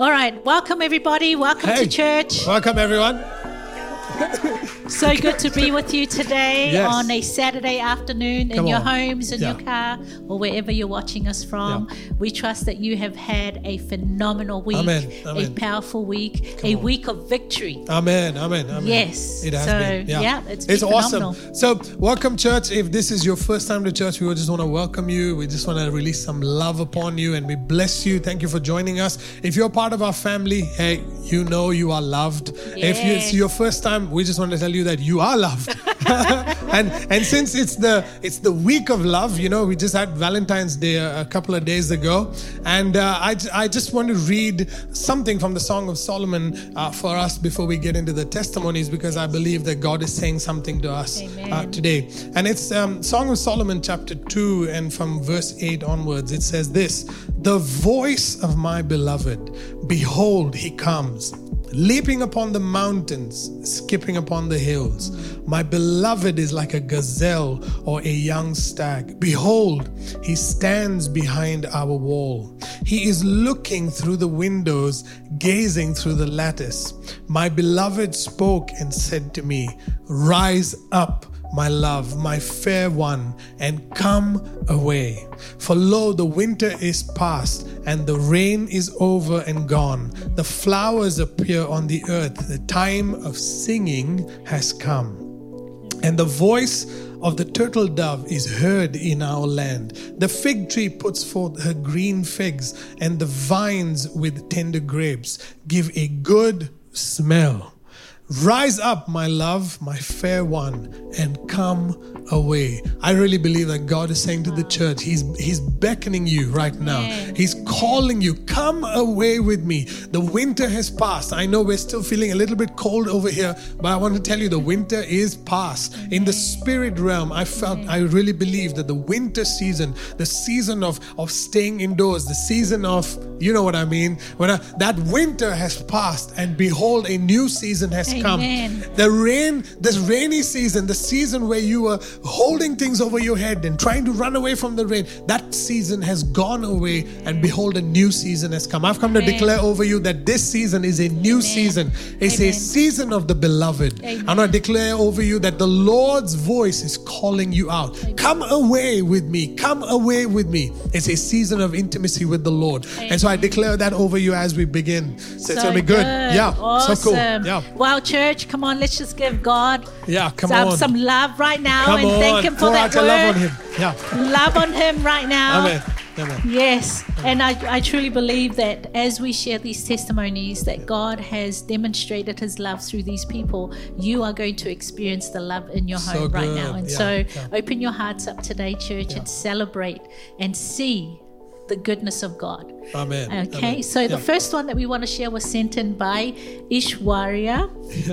All right, welcome everybody. Welcome Hey. to church. Welcome, everyone. So good to be with you today Yes. on a Saturday afternoon in your on. homes, in Yeah. your car, or wherever you're watching us from. We trust that you have had a phenomenal week, Amen. a powerful week, a on. week of victory. Amen. Amen. Amen. Yes. It has So, been. Yeah. yeah, it's awesome. phenomenal. So, welcome, church. If this is your first time to church, we just want to welcome you. We just want to release some love upon you and we bless you. Thank you for joining us. If you're part of our family, hey, you know you are loved. If it's your first time, we just want to tell you that you are loved. and and since it's the it's the week of love, you know, we just had Valentine's Day a, a couple of days ago, and uh, I I just want to read something from the Song of Solomon uh, for us before we get into the testimonies because I believe that God is saying something to us uh, today, and it's um, Song of Solomon chapter two and from verse eight onwards. It says this: The voice of my beloved, behold, he comes leaping upon the mountains, skipping upon the hills. My beloved is like a gazelle or a young stag. Behold, he stands behind our wall. He is looking through the windows, gazing through the lattice. My beloved spoke and said to me, Rise up my love, my fair one, and come away. For lo, the winter is past, and the rain is over and gone. The flowers appear on the earth. The time of singing has come. And the voice of the turtle dove is heard in our land. The fig tree puts forth her green figs, and the vines with tender grapes give a good smell. Rise up, my love, my fair one, and come away. I really believe that God is saying to the church, He's He's beckoning you right now. He's calling you, come away with me. The winter has passed. I know we're still feeling a little bit cold over here, but I want to tell you the winter is past. In the spirit realm, I felt I really believe that the winter season, the season of of staying indoors, the season of you know what I mean, when I, that winter has passed, and behold, a new season has come. The rain, this rainy season, the season where you were holding things over your head and trying to run away from the rain, that season has gone away, and behold, a new season has come. I've come to declare over you that this season is a new season. It's a season of the beloved. Going to declare over you that the Lord's voice is calling you out. Come away with me. Come away with me. It's a season of intimacy with the Lord. And so I declare that over you as we begin. So, it's going to be good. Yeah. Awesome. So cool. Yeah. Well, church, come on, let's just give God Yeah. Come some, on. some love right now Come and thank Him for that word. love on him. Yeah. Love on Him right now. Amen. Amen. Yes, and I, I truly believe that as we share these testimonies, that God has demonstrated His love through these people. You are going to experience the love in your So home right now, and Yeah, so yeah. open your hearts up today, church, and celebrate and see the goodness of God. Amen. Okay, Amen. so the Yeah. first one that we want to share was sent in by Ishwarya.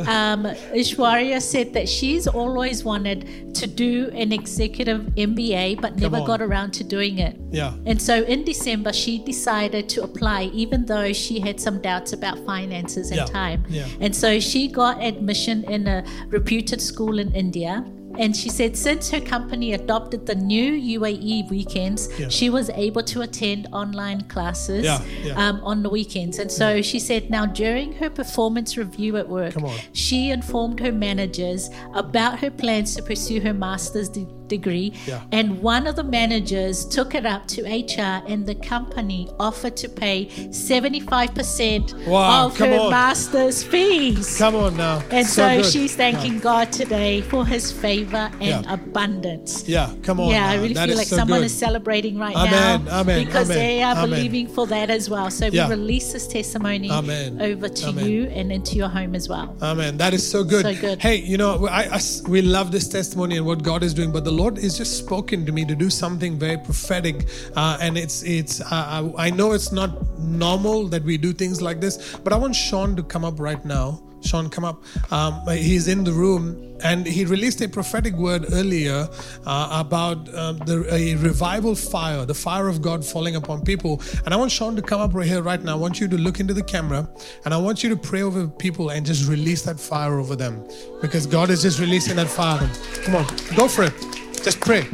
Um, Ishwarya said that she's always wanted to do an executive MBA, but never on. got around to doing it. Yeah. And so in December, she decided to apply, even though she had some doubts about finances and Yeah, time. yeah. And so she got admission in a reputed school in India. And she said, since her company adopted the new UAE weekends, Yeah. she was able to attend online classes Yeah, yeah. Um, on the weekends. And so she said, now during her performance review at work, she informed her managers about her plans to pursue her master's de- degree. Yeah. And one of the managers took it up to HR, and the company offered to pay 75% Wow, of her on. master's fees. Come on now. And so, good. she's thanking God today for his favor and Yeah. abundance. Yeah, come on. Yeah, I really That feel like so someone good. is celebrating right Amen, now amen, because amen, they are believing for that as well. So Yeah. we release this testimony over to you and into your home as well. Amen. That is so good. So good. Hey, you know, I, I- we love this testimony and what God is doing, but the Lord is just spoken to me to do something very prophetic, uh, and it's it's. Uh, I I know it's not normal that we do things like this, but I want Sean to come up right now. Sean, come up. Um, he's in the room, and he released a prophetic word earlier uh, about uh, the a revival fire, the fire of God falling upon people. And I want Sean to come up right here, right now. I want you to look into the camera, and I want you to pray over people and just release that fire over them, because God is just releasing that fire. Come on, go for it. Just pray.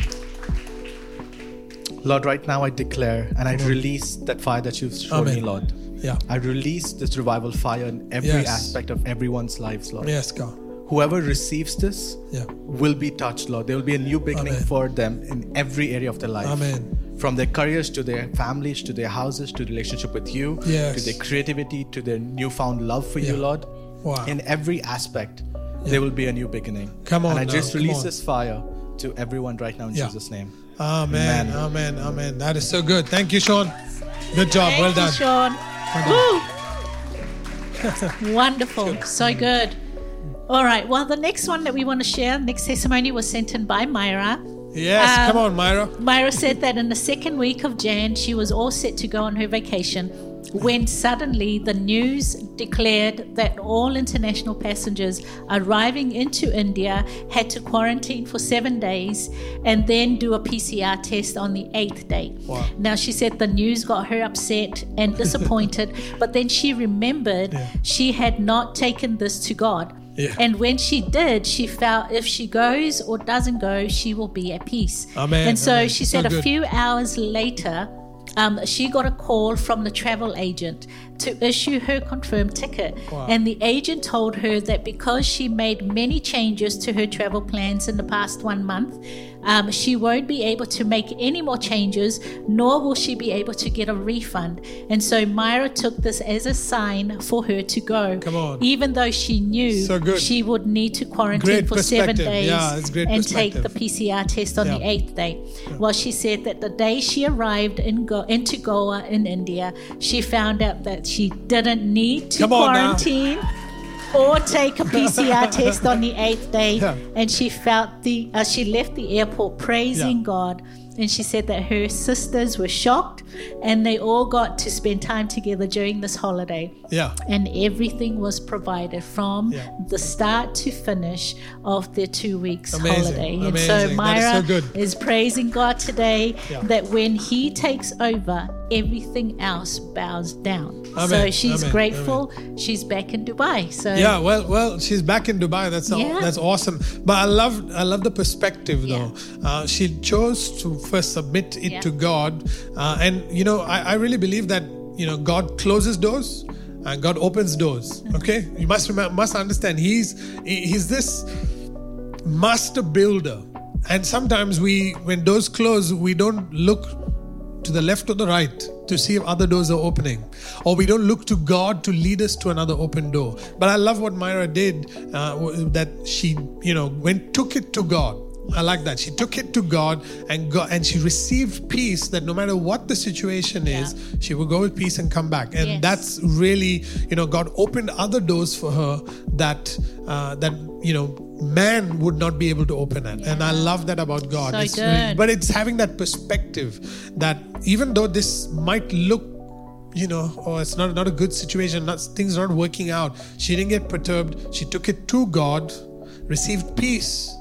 Lord, right now I declare and I release that fire that you've shown Amen. me, Lord. Yeah. I release this revival fire in every Yes. aspect of everyone's lives, Lord. Yes, God. Whoever receives this Yeah. will be touched, Lord. There will be a new beginning Amen. for them in every area of their life. Amen. From their careers to their families to their houses to relationship with you Yes. to their creativity to their newfound love for you, Lord. Wow. In every aspect, there will be a new beginning. Come on And I now, just release this fire to everyone right now in Yeah. Jesus' name. Amen. Amen. Amen. Amen. That is so good. Thank you, Sean. Good job. Thank well you, done. Sean. Woo! Wonderful. So good. All right. Well, the next one that we want to share, next testimony was sent in by Myra. Yes. Um, come on, Myra. Myra said that in the second week of Jan, she was all set to go on her vacation when suddenly the news declared that all international passengers arriving into India had to quarantine for seven days and then do a PCR test on the eighth day. Wow. Now, she said the news got her upset and disappointed, but then she remembered Yeah. she had not taken this to God. Yeah. And when she did, she felt if she goes or doesn't go, she will be at peace. Amen, And so amen. she So said a few hours later, um, she got a call from the travel agent to issue her confirmed ticket. Wow. And the agent told her that because she made many changes to her travel plans in the past one month, um, she won't be able to make any more changes, nor will she be able to get a refund. And so Myra took this as a sign for her to go. Come on. Even though she knew So she would need to quarantine Great for seven days Yeah, and take the. PCR test on the eighth day. Well, she said that the day she arrived in Go- into Goa in India, she found out that she didn't need to quarantine. Or take a PCR test on the eighth day, Yeah. and she felt the. Uh, she left the airport praising Yeah. God, and she said that her sisters were shocked, and they all got to spend time together during this holiday Yeah. and everything was provided from Yeah. the start to finish of their two weeks Amazing, holiday. And amazing. so That is Myra so good. is praising God today that when He takes over, everything else bows down. so she's amen, grateful. She's back in Dubai. So Yeah, well, well, she's back in Dubai. That's Yeah. that's awesome. But I love, I love the perspective though. Uh, she chose to first submit it Yeah. to God, uh, and you know, I, I really believe that you know God closes doors and God opens doors. Mm-hmm. Okay, you must remember, must understand. He's he's this master builder, and sometimes we, when doors close, we don't look to the left or the right to see if other doors are opening or we don't look to god to lead us to another open door but i love what myra did uh, that she you know went took it to god I like that. She took it to God and got, and she received peace that no matter what the situation is, she will go with peace and come back. And Yes. that's really, you know, God opened other doors for her that uh, that you know man would not be able to open it. And I love that about God. So It's good. but it's having that perspective that even though this might look you know oh it's not not a good situation not things aren't working out she didn't get perturbed she took it to god received peace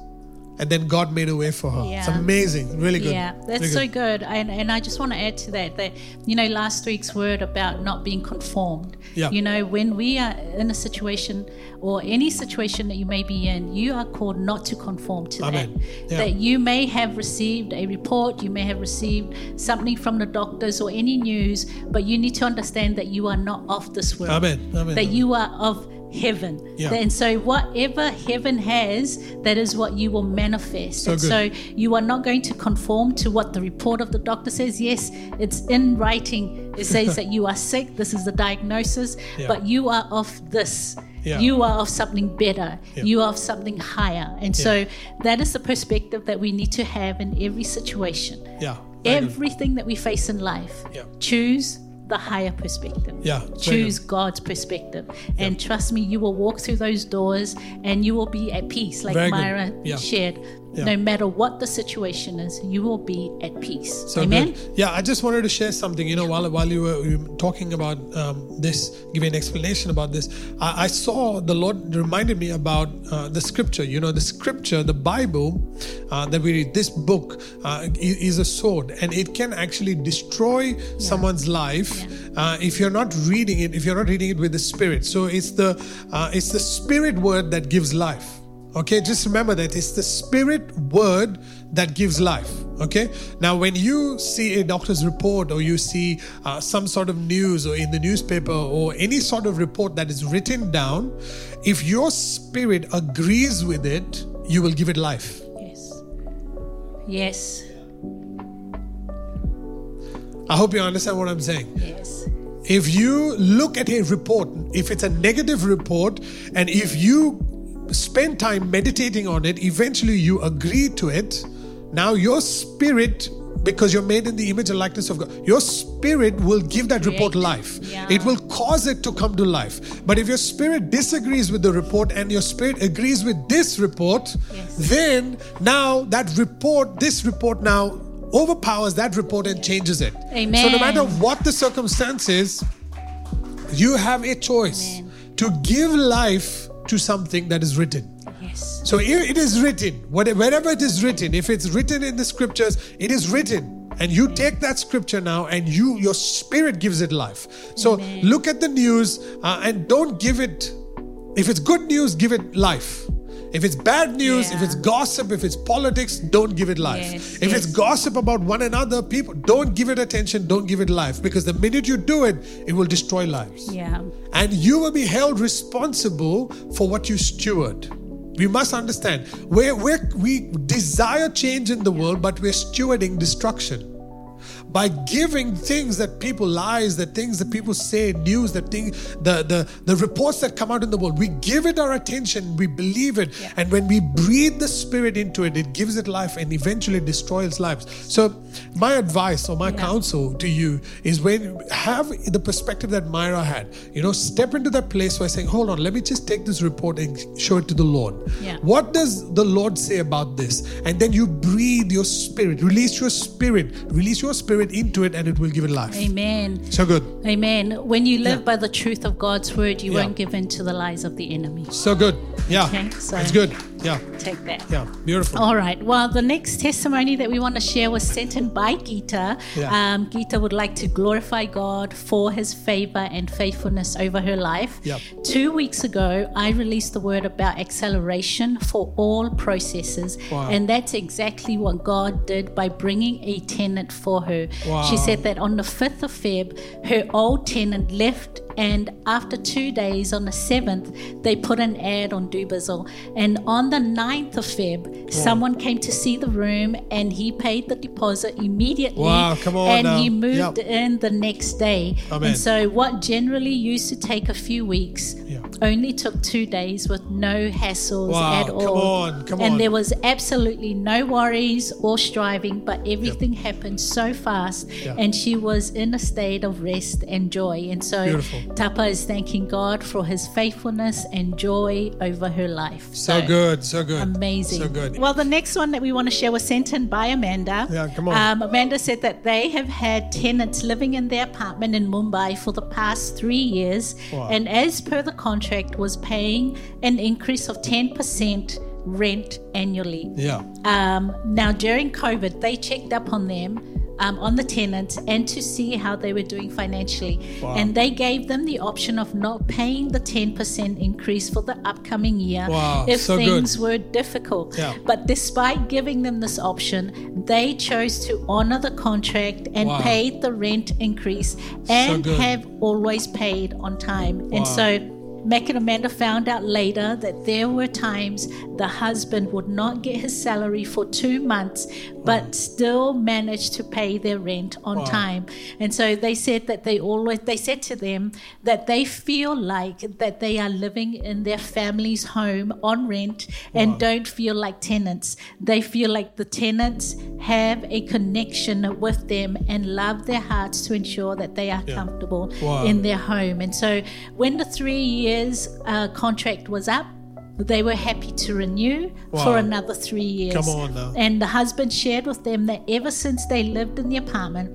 and then god made a way for her Yeah. it's amazing really good Yeah, that's Really so good. good. And, and I just want to add to that that, you know, last week's word about not being conformed. Yeah. You know, when we are in a situation or any situation that you may be in, you are called not to conform to Amen. that. Yeah. That you may have received a report, you may have received something from the doctors or any news, but you need to understand that you are not of this world. Amen. Amen. That you are of heaven. Yeah. And so whatever heaven has, that is what you will manifest. So and so you are not going to conform to what the report of the doctor says. Yes, it's in writing. It says that you are sick. This is the diagnosis. Yeah. But you are of this. Yeah. You are of something better. Yeah. You are of something higher. And so that is the perspective that we need to have in every situation. yeah. Everything that we face in life, Yeah. choose the higher perspective. Yeah, Choose God's perspective. And trust me, you will walk through those doors and you will be at peace, like Very. Myra Yeah. shared. Yeah. No matter what the situation is, you will be at peace. So Amen. good. Yeah, I just wanted to share something. You know, while while you were, you were talking about um, this, giving an explanation about this, I, I saw the Lord reminded me about uh, the scripture. You know, the scripture, the Bible uh, that we read. This book uh, is a sword, and it can actually destroy someone's life uh, if you're not reading it. If you're not reading it with the Spirit. So it's the uh, it's the Spirit word that gives life. Okay, just remember that it's the spirit word that gives life. Okay. Now, when you see a doctor's report or you see uh, some sort of news or in the newspaper or any sort of report that is written down, if your spirit agrees with it, you will give it life. Yes. Yes. I hope you understand what I'm saying. Yes. If you look at a report, if it's a negative report, and if you spend time meditating on it, eventually you agree to it. Now your spirit, because you're made in the image and likeness of God, your spirit will give that report life. Yeah. It will cause it to come to life. But if your spirit disagrees with the report and your spirit agrees with this report, Yes. then now that report, this report now overpowers that report and changes it. So no matter what the circumstances, you have a choice Amen. to give life to something that is written. Yes. So it is written, whatever wherever it is written, if it's written in the scriptures, it is written. And you take that scripture now and you your spirit gives it life. So Amen. look at the news uh, and don't give it if it's good news, give it life. If it's bad news, if it's gossip, if it's politics, don't give it life. Yes, if it's gossip about one another, people don't give it attention, don't give it life because the minute you do it, it will destroy lives Yeah. and you will be held responsible for what you steward. We must understand we're, we desire change in the world, but we're stewarding destruction. By giving things that people lies, the things that people say, news, the thing, the, the the reports that come out in the world, we give it our attention, we believe it, Yeah. and when we breathe the spirit into it, it gives it life and eventually destroys lives. So, my advice or my Yeah. counsel to you is when have the perspective that Myra had, you know, step into that place where saying, hold on, let me just take this report and show it to the Lord. Yeah. What does the Lord say about this? And then you breathe your spirit, release your spirit, release your spirit into it, and it will give it life. Amen. So good. Amen. When you live Yeah. by the truth of God's word, you Yeah. won't give in to the lies of the enemy. So good. Yeah. Okay, so- It's good. Yeah. Take that. Yeah. Beautiful. All right. Well, the next testimony that we want to share was sent in by Gita. Yeah. Um, Geeta would like to glorify God for his favor and faithfulness over her life. Yep. Two weeks ago, I released the word about acceleration for all processes. Wow. And that's exactly what God did by bringing a tenant for her. Wow. She said that on the 5th of Feb, her old tenant left and after two days, on the 7th, they put an ad on Dubizzle. And on the 9th of Feb, someone came to see the room and he paid the deposit immediately. Wow, come on And now. he moved Yep. in the next day. Amen. And so, what generally used to take a few weeks Yeah. only took two days with no hassles Wow, at come on, come and on. there was absolutely no worries or striving, but everything happened so fast. Yeah. And she was in a state of rest and joy. And so Beautiful. Tapa is thanking God for his faithfulness and joy over her life. So good. So good. Amazing. So good. Well, the next one that we want to share was sent in by Amanda. Yeah, come on. Um, Amanda said that they have had tenants living in their apartment in Mumbai for the past three years, Wow. and as per the contract, was paying an increase of 10% rent annually. yeah. Um, now, during COVID, they checked up on them, um, on the tenants, and to see how they were doing financially. Wow. And they gave them the option of not paying the 10% increase for the upcoming year Wow, if so good. things were difficult. Yeah. But despite giving them this option, they chose to honor the contract and Wow. paid the rent increase and good. have always paid on time. And so Mac and Amanda found out later that there were times the husband would not get his salary for two months, but still managed to pay their rent on Wow. time. And so they said that they always they said to them that they feel like that they are living in their family's home on rent and Wow. don't feel like tenants. They feel like the tenants have a connection with them and love their hearts to ensure that they are Yeah. comfortable Wow. in their home. And so when the three years uh, contract was up, they were happy to renew Wow. for another three years. Come on now. And the husband shared with them that ever since they lived in the apartment,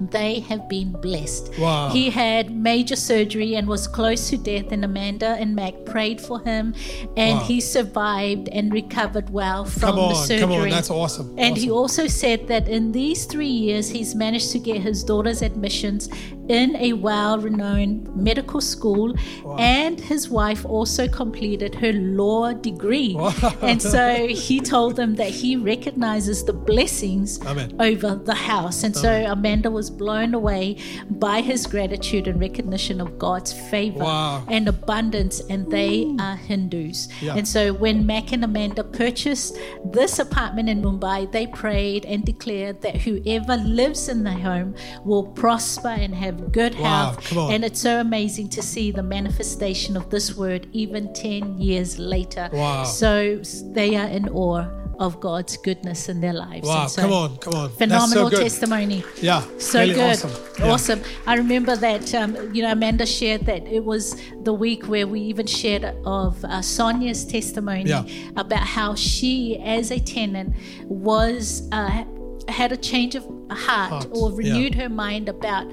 they have been blessed. Wow. He had major surgery and was close to death, and Amanda and Mac prayed for him, and Wow. he survived and recovered well from Come the surgery. Come on. That's awesome. And he also said that in these three years, he's managed to get his daughter's admissions in a well renowned medical school, and his wife also completed her law degree. Wow. And so he told them that he recognizes the blessings Amen. over the house. And so Amanda was blown away by his gratitude and recognition of God's favor Wow. and abundance, and they are Hindus. Yeah. And so when Mac and Amanda purchased this apartment in Mumbai, they prayed and declared that whoever lives in the home will prosper and have good Wow, health. And it's so amazing to see the manifestation of this word even 10 years later. Wow. So they are in awe of God's goodness in their lives. Wow, so come on, come on. Phenomenal That's so testimony. Yeah, So really good. awesome. Yeah. Awesome. I remember that, um, you know, Amanda shared that it was the week where we even shared of uh, Sonia's testimony Yeah. about how she, as a tenant, was. Uh, had a change of heart, Heart, or yeah. renewed her mind about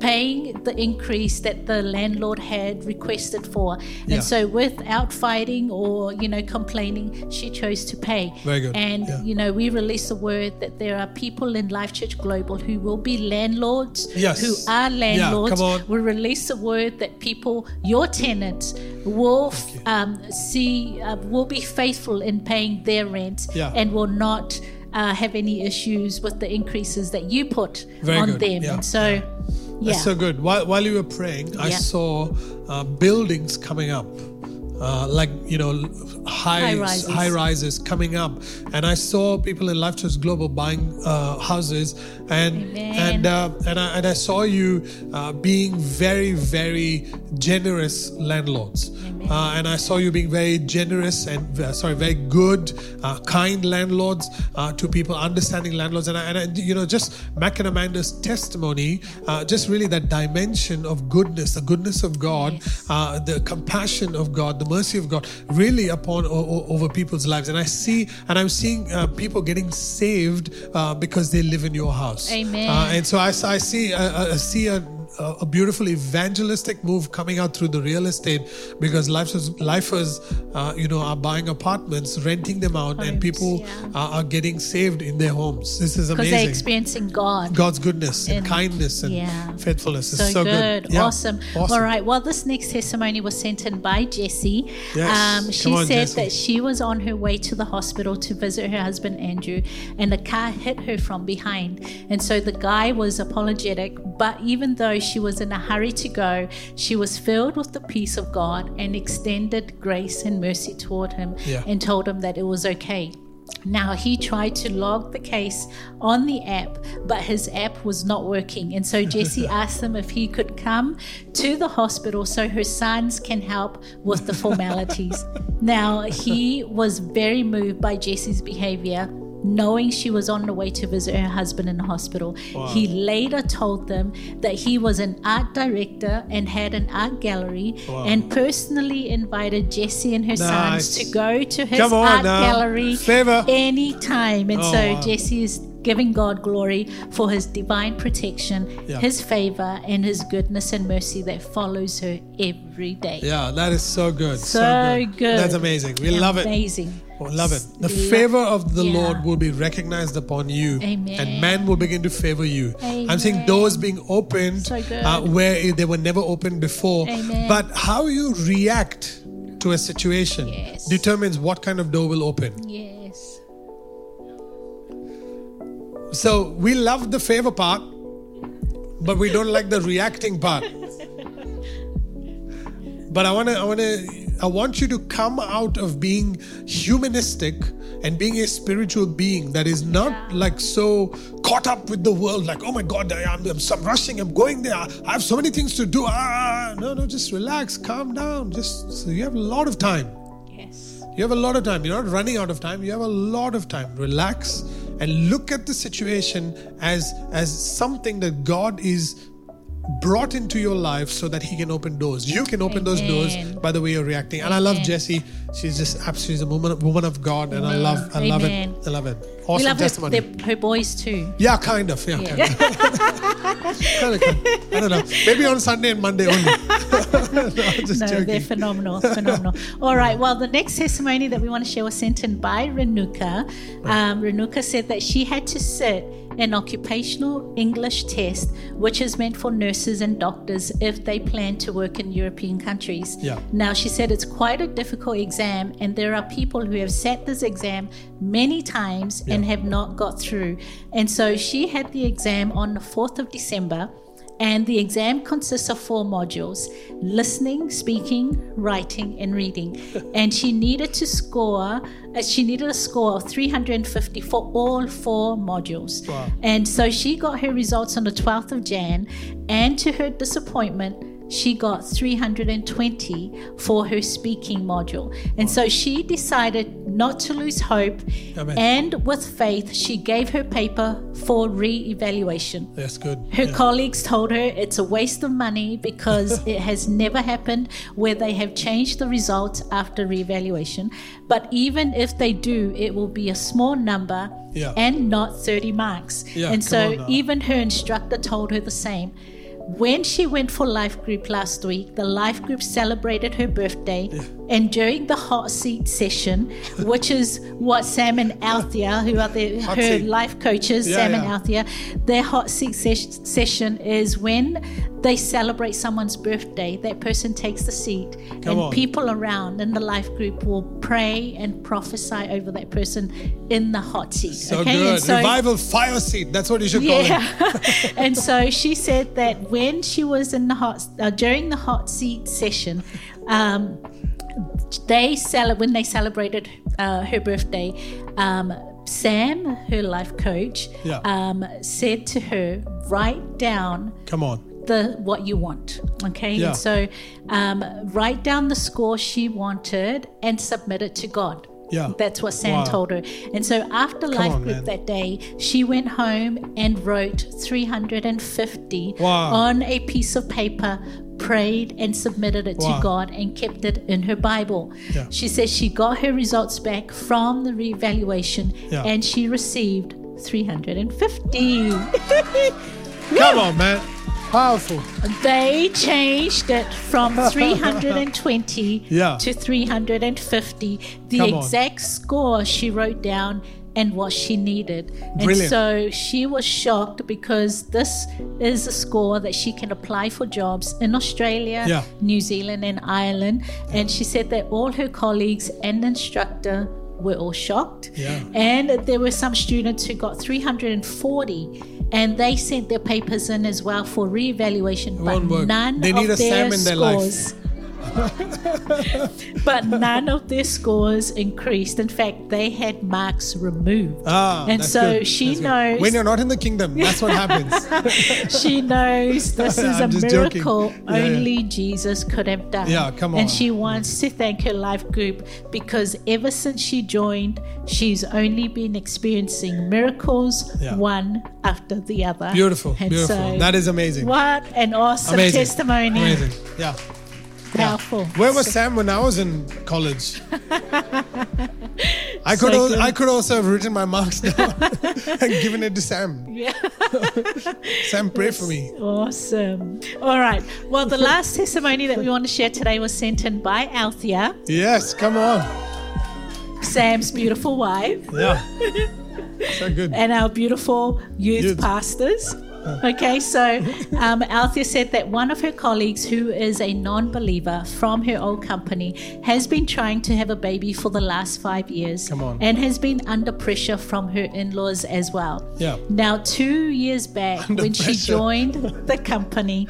paying the increase that the landlord had requested for. And Yeah. so without fighting or, you know, complaining, she chose to pay. Very good. And, Yeah. you know, we release the word that there are people in Life Church Global who will be landlords, Yes. who are landlords. come on. We release the word that people, your tenants, will um, see, uh, will be faithful in paying their rent Yeah. and will not uh, have any issues with the increases that you put Very on good. them. Yeah. So, yeah. That's so good. While, while you were praying, I saw uh, buildings coming up. Uh, like you know, high High rises. high rises coming up, and I saw people in Life Church Global buying uh, houses, and Amen. and uh, and I, and I saw you uh, being very very generous landlords, Amen. Uh, and I saw you being very generous and uh, sorry, very good, uh, kind landlords uh, to people, understanding landlords, and I, and I, you know, just Mac and Amanda's testimony, uh, just really that dimension of goodness, the goodness of God, Yes. uh, the compassion of God, the mercy of God, really upon o- over people's lives, and I see, and I'm seeing uh, people getting saved uh, because they live in your house, Amen. Uh, and so I, I see, uh, I see a a a beautiful evangelistic move coming out through the real estate because lifers, lifers uh, you know, are buying apartments, renting them out, and people yeah. are, are getting saved in their homes. This is amazing. Because they're experiencing God. God's goodness and, And- kindness and yeah. faithfulness is So, so, good. Yeah. Awesome. Awesome. All right. Well, this next testimony was sent in by Jessie. Yes. Um, she on, said Jessie. that she was on her way to the hospital to visit her husband Andrew, and a car hit her from behind. And so the guy was apologetic, but even though she was in a hurry to go, she was filled with the peace of God and extended grace and mercy toward him Yeah. and told him that it was okay. Now he tried to log the case on the app, but his app was not working. And so Jessie asked him if he could come to the hospital so her sons can help with the formalities. now he was very moved by Jessie's behavior. Knowing she was on the way to visit her husband in the hospital, he later told them that he was an art director and had an art gallery Wow. and personally invited Jessie and her sons to go to his on art now. gallery Favor. anytime. And Oh, so wow. Jessie is giving God glory for his divine protection, Yeah. his favor, and his goodness and mercy that follows her every day. Yeah, that is so good. So, good. That's amazing. We love it. Amazing. Oh, love it. The Lo- favor of the Yeah. Lord will be recognized upon you, Amen. and men will begin to favor you. I'm seeing doors being opened So uh, where they were never opened before. Amen. But how you react to a situation Yes. determines what kind of door will open. Yes. So we love the favor part, but we don't like the reacting part. But I want to, I want to, I want you to come out of being humanistic and being a spiritual being that is not Yeah. like so caught up with the world. Like, oh my God, I, am I'm, I'm rushing. I'm going there. I have so many things to do. Ah, no, no, just relax, calm down. Just so you have a lot of time. Yes. You have a lot of time. You're not running out of time. You have a lot of time. Relax and look at the situation as as something that God is brought into your life so that he can open doors. You can open those doors by the way you're reacting. And I love Amen. Jessie. She's just absolutely a woman, woman of God and I love I love it. I love it. We love her, testimony. their- her boys too. Yeah, kind of. Yeah, Yeah. kind of. kind of, kind of. I don't know. Maybe on Sunday and Monday only. no, just No, joking. they're phenomenal, phenomenal. All right. Well, the next testimony that we want to share was sent in by Renuka. Um, Renuka said that she had to sit an occupational English test, which is meant for nurses and doctors if they plan to work in European countries. Yeah. Now, she said it's quite a difficult exam, and there are people who have sat this exam many times and have not got through. And so she had the exam on the 4th of December. And the exam consists of four modules listening, speaking, writing, and reading. And she needed to score, uh, she needed a score of 350 for all four modules. Wow. And so she got her results on the 12th of Jan. And to her disappointment, she got 320 for her speaking module. And so she decided not to lose hope. Amen. And with faith, she gave her paper for re evaluation. That's good. Her Yeah. colleagues told her it's a waste of money because it has never happened where they have changed the results after re evaluation. But even if they do, it will be a small number Yeah. and not 30 marks. Yeah, and so even her instructor told her the same. When she went for life group last week, the life group celebrated her birthday, and during the hot seat session, which is what Sam and Althea, who are the, Hot her seat. life coaches, Yeah, Sam and. Althea, their hot seat ses- session is when they celebrate someone's birthday. That person takes the seat, Come and on. people around in the life group will pray and prophesy over that person in the hot seat. So okay, good. So- Revival fire seat. That's what you should call it. yeah. and so she said that when she was in the hot uh, during the hot seat session, um, they cele- when they celebrated uh, her birthday, um, Sam, her life coach, Yeah. um, said to her, "Write down Come on. the what you want." Okay, Yeah. and so um, write down the score she wanted and submit it to God. Yeah. That's what Sam Wow. told her. And so after life on, group man. that day, she went home and wrote 350 Wow. on a piece of paper, prayed and submitted it Wow. to God and kept it in her Bible. Yeah. She says she got her results back from the reevaluation Yeah. and she received 350. Come on, man. Powerful. They changed it from 320 Yeah. to 350. The exact score she wrote down and what she needed. And Brilliant. so she was shocked because this is a score that she can apply for jobs in Australia, Yeah. New Zealand, and Ireland. And she said that all her colleagues and instructor were all shocked. Yeah. And there were some students who got 340 and they sent their papers in as well for reevaluation, but none They of a their Sam in their life. but none of their scores increased. In fact, they had marks removed. Ah, and so good. she That's good. knows When you're not in the kingdom, that's what happens. she knows this is a I'm just joking. miracle Yeah, yeah. only Jesus could have done. Yeah, come on. And she wants to thank her life group because ever since she joined, she's only been experiencing miracles Yeah. one after the other. Beautiful, And beautiful. so that is amazing. What an awesome amazing. testimony. Amazing. Yeah. Powerful. Where was Sam when I was in college? I could So al- I could also have written my marks down and given it to Sam. Yeah. Sam, pray for me. Awesome. All right. Well, the last testimony that we want to share today was sent in by Althea, Yes, come on. Sam's beautiful wife. Yeah. So good. and our beautiful youth, Youth. pastors. Okay, so um, Althea said that one of her colleagues, who is a non believer from her old company, has been trying to have a baby for the last five years Come on. and has been under pressure from her in laws as well. Yeah. Now, two years back, Under when she joined the company,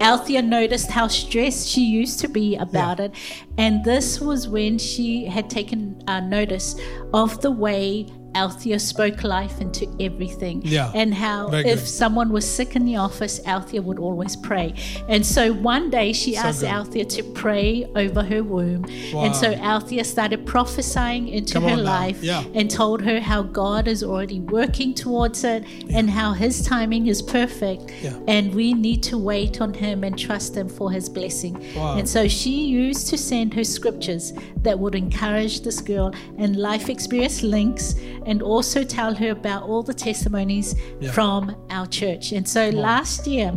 Althea noticed how stressed she used to be about Yeah. it. And this was when she had taken uh, notice of the way Althea spoke life into everything. Yeah. And how if good. someone was sick in the office, Althea would always pray. And so one day she So asked good. Althea to pray over her womb. Wow. And so Althea started prophesying into Come her life Yeah. and told her how God is already working towards it and how his timing is perfect. Yeah. And we need to wait on him and trust him for his blessing. Wow. And so she used to send her scriptures that would encourage this girl and life experience links and also tell her about all the testimonies Yeah. from our church. And so last year,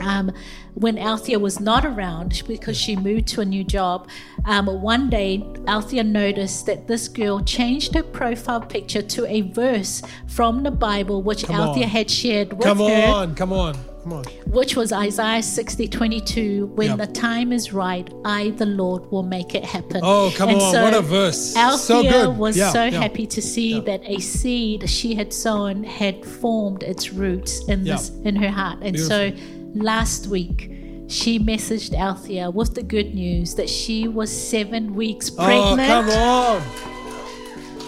um, when Althea was not around because she moved to a new job, um, one day Althea noticed that this girl changed her profile picture to a verse from the Bible, which Come Althea on. had shared with Come her on, come on, come on. which was Isaiah 60 22. When Yep. the time is right, I, the Lord, will make it happen. Oh, come And on, so what a verse. Althea So was Yeah, so yeah. happy to see that a seed she had sown had formed its roots in Yeah. this in her heart. And so last week, she messaged Althea with the good news that she was seven weeks Oh, pregnant. come on.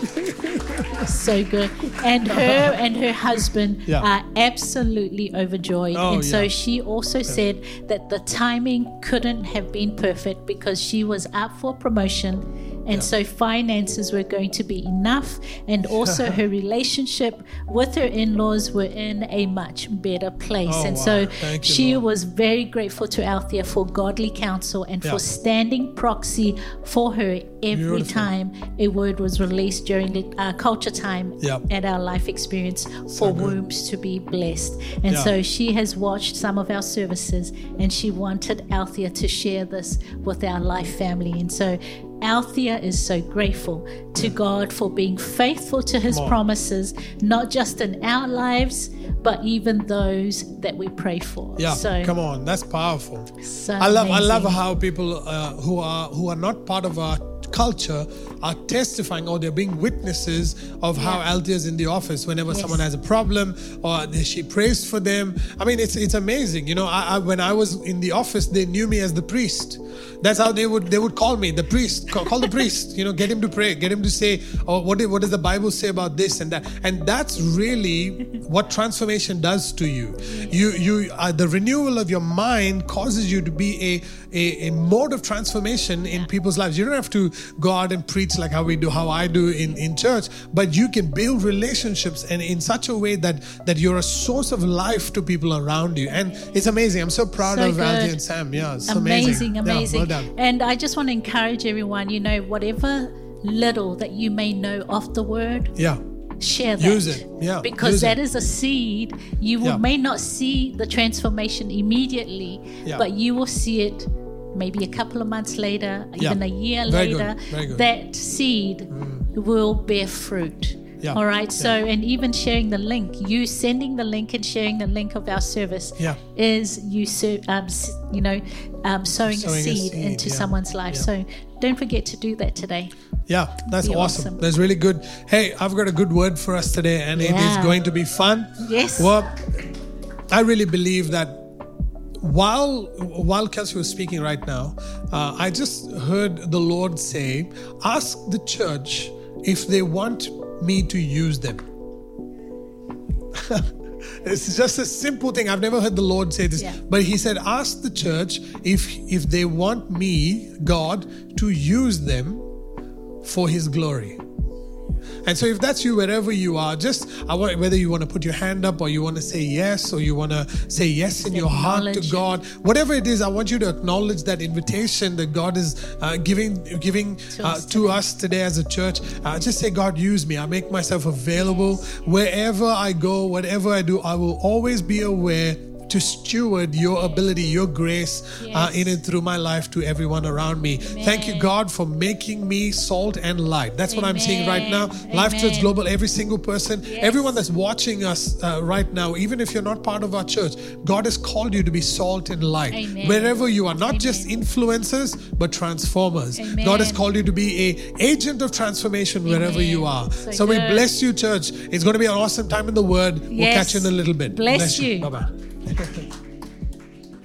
so good. And her and her husband Yeah. are absolutely overjoyed. Oh, and so yeah. she also said that the timing couldn't have been perfect because she was up for promotion. And so finances were going to be enough, and also her relationship with her in-laws were in a much better place. Oh, and wow. so Thank she Lord. was very grateful to Althea for godly counsel and Yeah. for standing proxy for her every Beautiful. time a word was released during the uh, culture time Yep. at our life experience for wombs to be blessed. And Yeah. so she has watched some of our services and she wanted Althea to share this with our life family. And so Althea is so grateful to God for being faithful to his promises, not just in our lives, but even those that we pray for. Yeah, so, come on, that's powerful. so I love I love how people uh, who are who are not part of our culture are testifying or they're being witnesses of how Yeah. is in the office whenever Yes. someone has a problem or she prays for them. I mean, it's it's amazing. You know, I, I, when I was in the office, they knew me as the priest. That's how they would they would call me the priest. Call, call the priest. You know, get him to pray, get him to say, oh, what what does the Bible say about this and that? And that's really what transformation does to you. You you uh, the renewal of your mind causes you to be a a, a mode of transformation in people's lives. You don't have to go out and preach like how we do, how I do in, in church, but you can build relationships and in such a way that that you're a source of life to people around you. And it's amazing. I'm so proud So of Althea and Sam. Yeah, it's amazing, amazing. amazing. Yeah, well done. And I just want to encourage everyone, you know, whatever little that you may know of the word, Yeah. share that. Use it. Yeah, Because use that it. is a seed. You will, Yeah. may not see the transformation immediately, Yeah. but you will see it maybe a couple of months later, Yeah. even a year Very later. good. Mm. That seed will bear fruit. Yeah, All right. So, and even sharing the link, you sending the link and sharing the link of our service Yeah. is you, ser- um, s- you know, um, sowing, Sowing a a seed, seed, into someone's life. So don't forget to do that today. Yeah, that's awesome. awesome. That's really good. Hey, I've got a good word for us today, and it is going to be fun. Yes. Well, I really believe that while while Kelsey was speaking right now, uh, I just heard the Lord say, "Ask the church if they want me to use them." it's just a simple thing. I've never heard the Lord say this, Yeah. but He said, "Ask the church if if they want me, God, to use them for His glory." And so, if that's you, wherever you are, just I want, whether you want to put your hand up or you want to say yes or you want to say yes in your heart to God, whatever it is, I want you to acknowledge that invitation that God is uh, giving giving To uh, us to us today as a church. Uh, just say, God, use me. I make myself available wherever I go, whatever I do. I will always be aware to steward your ability, your grace uh, in and through my life to everyone around me. Thank you, God, for making me salt and light. That's what I'm seeing right now. Amen. Life Church Global, every single person, Yes. everyone that's watching us uh, right now, even if you're not part of our church, God has called you to be salt and light. Amen. Wherever you are, not just influencers, but transformers. Amen. God has called you to be a agent of transformation wherever you are. So So, we bless you, church. It's going to be an awesome time in the Word. We'll catch you in a little bit. Bless you. Bye bye. Gracias.